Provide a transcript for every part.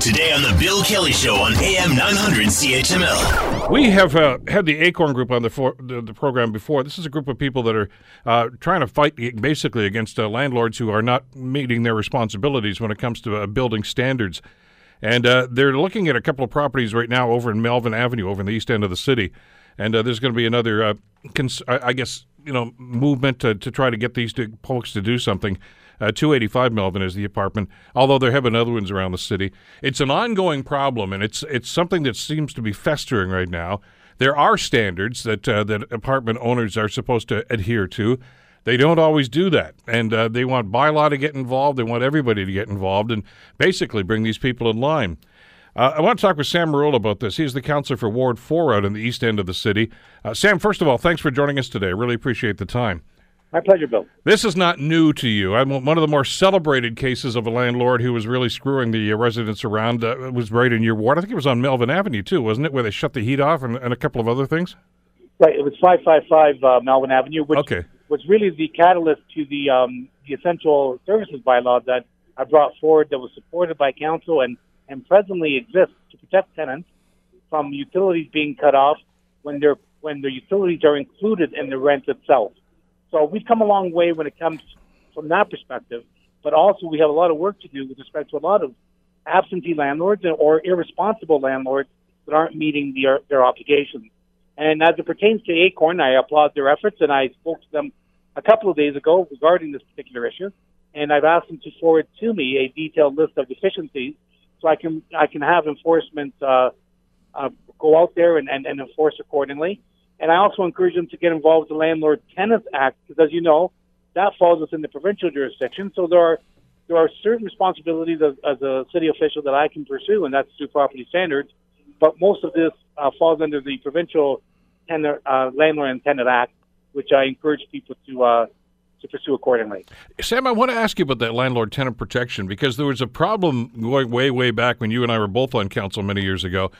Today on the Bill Kelly Show on AM 900 CHML. We have uh, had the Acorn Group on the, for, the, the program before. This is a group of people that are uh, trying to fight basically against uh, landlords who are not meeting their responsibilities when it comes to uh, building standards. And uh, they're looking at a couple of properties right now over in Melvin Avenue, over in the east end of the city. And uh, there's going to be another, cons- I guess, you know, movement to, to try to get these folks to do something. Uh, 285 Melvin is the apartment, although there have been other ones around the city. It's an ongoing problem, and it's it's something that seems to be festering right now. There are standards that uh, that apartment owners are supposed to adhere to. They don't always do that, and uh, they want bylaw to get involved. They want everybody to get involved and basically bring these people in line. Uh, I want to talk with Sam Merulla about this. He's the counselor for Ward 4 out in the east end of the city. Uh, Sam, first of all, thanks for joining us today. I really appreciate the time. My pleasure, Bill. This is not new to you. I'm one of the more celebrated cases of a landlord who was really screwing the uh, residents around. Uh, was right in your ward. I think it was on Melvin Avenue too, wasn't it? Where they shut the heat off and, and a couple of other things. Right. It was five five five uh, Melvin Avenue, which okay. was really the catalyst to the um, the essential services bylaw that I brought forward that was supported by council and and presently exists to protect tenants from utilities being cut off when they're when the utilities are included in the rent itself. So we've come a long way when it comes from that perspective, but also we have a lot of work to do with respect to a lot of absentee landlords or irresponsible landlords that aren't meeting their, their obligations. And as it pertains to Acorn, I applaud their efforts, and I spoke to them a couple of days ago regarding this particular issue, and I've asked them to forward to me a detailed list of deficiencies so I can I can have enforcement uh, uh, go out there and, and, and enforce accordingly. And I also encourage them to get involved with the Landlord Tenant Act because, as you know, that falls within the provincial jurisdiction. So there are there are certain responsibilities as, as a city official that I can pursue, and that's through property standards. But most of this uh, falls under the provincial uh, Landlord and Tenant Act, which I encourage people to uh, to pursue accordingly. Sam, I want to ask you about that landlord tenant protection because there was a problem going way, way back when you and I were both on council many years ago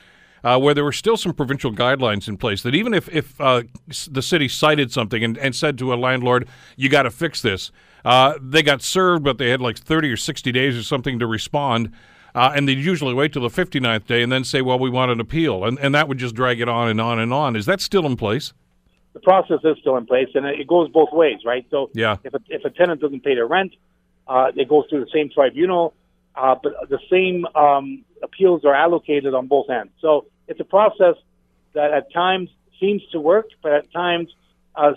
uh, where there were still some provincial guidelines in place that even if, if uh, the city cited something and, and said to a landlord, you got to fix this, uh, they got served, but they had like 30 or 60 days or something to respond. Uh, and they'd usually wait till the 59th day and then say, well, we want an appeal. And, and that would just drag it on and on and on. Is that still in place? The process is still in place, and it goes both ways, right? So yeah. if, a, if a tenant doesn't pay their rent, uh, it goes through the same tribunal, uh, but the same um, appeals are allocated on both ends. So it's a process that at times seems to work, but at times uh,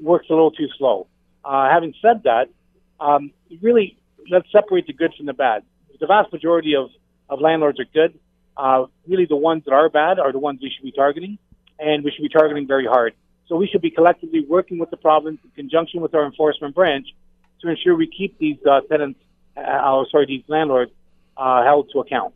works a little too slow. Uh, having said that, um, really, let's separate the good from the bad. The vast majority of, of landlords are good. Uh, really, the ones that are bad are the ones we should be targeting, and we should be targeting very hard. So we should be collectively working with the province in conjunction with our enforcement branch to ensure we keep these uh, tenants, uh, sorry, these landlords uh, held to account.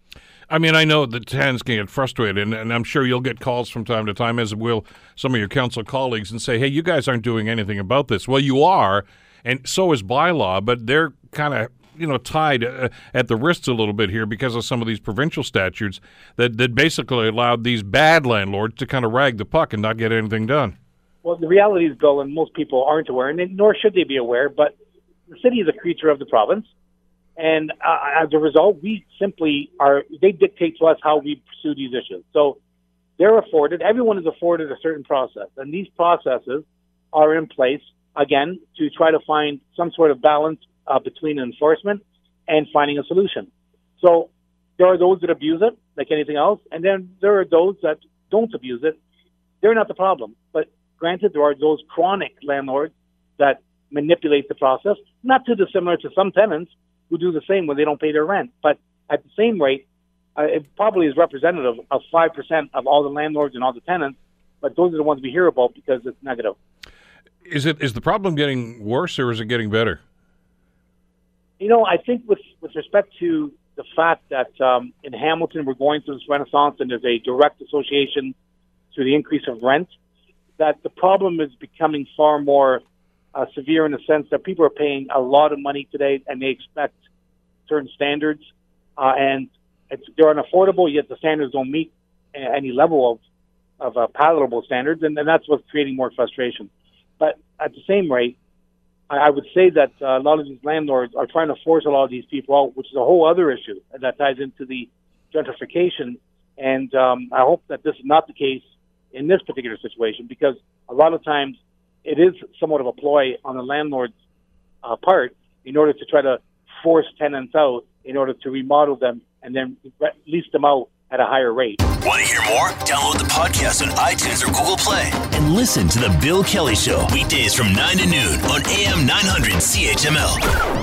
I mean, I know that TANs can get frustrated, and, and, I'm sure you'll get calls from time to time, as will some of your council colleagues, and say, hey, you guys aren't doing anything about this. Well, you are, and so is bylaw, but they're kind of you know tied uh, at the wrists a little bit here because of some of these provincial statutes that, that basically allowed these bad landlords to kind of rag the puck and not get anything done. Well, the reality is, Bill, and most people aren't aware, and nor should they be aware, but the city is a creature of the province. And uh, as a result, we simply are, they dictate to us how we pursue these issues. So they're afforded, everyone is afforded a certain process. And these processes are in place, again, to try to find some sort of balance uh, between enforcement and finding a solution. So there are those that abuse it, like anything else. And then there are those that don't abuse it. They're not the problem. But granted, there are those chronic landlords that manipulate the process, not too dissimilar to some tenants who do the same when they don't pay their rent. But at the same rate, uh, it probably is representative of 5% of all the landlords and all the tenants, but those are the ones we hear about because it's negative. Is it is the problem getting worse or is it getting better? You know, I think with with respect to the fact that um, in Hamilton we're going through this renaissance and there's a direct association to the increase of rent, that the problem is becoming far more uh, severe in the sense that people are paying a lot of money today and they expect certain standards, uh, and it's, they're unaffordable. Yet the standards don't meet any level of of uh, palatable standards, and, and that's what's creating more frustration. But at the same rate, I, I would say that uh, a lot of these landlords are trying to force a lot of these people out, which is a whole other issue, that ties into the gentrification. And um, I hope that this is not the case in this particular situation because a lot of times it is somewhat of a ploy on the landlord's uh, part in order to try to force tenants out in order to remodel them and then lease them out at a higher rate. Want to hear more? Download the podcast on iTunes or Google Play and listen to The Bill Kelly Show weekdays from 9 to noon on AM 900 CHML.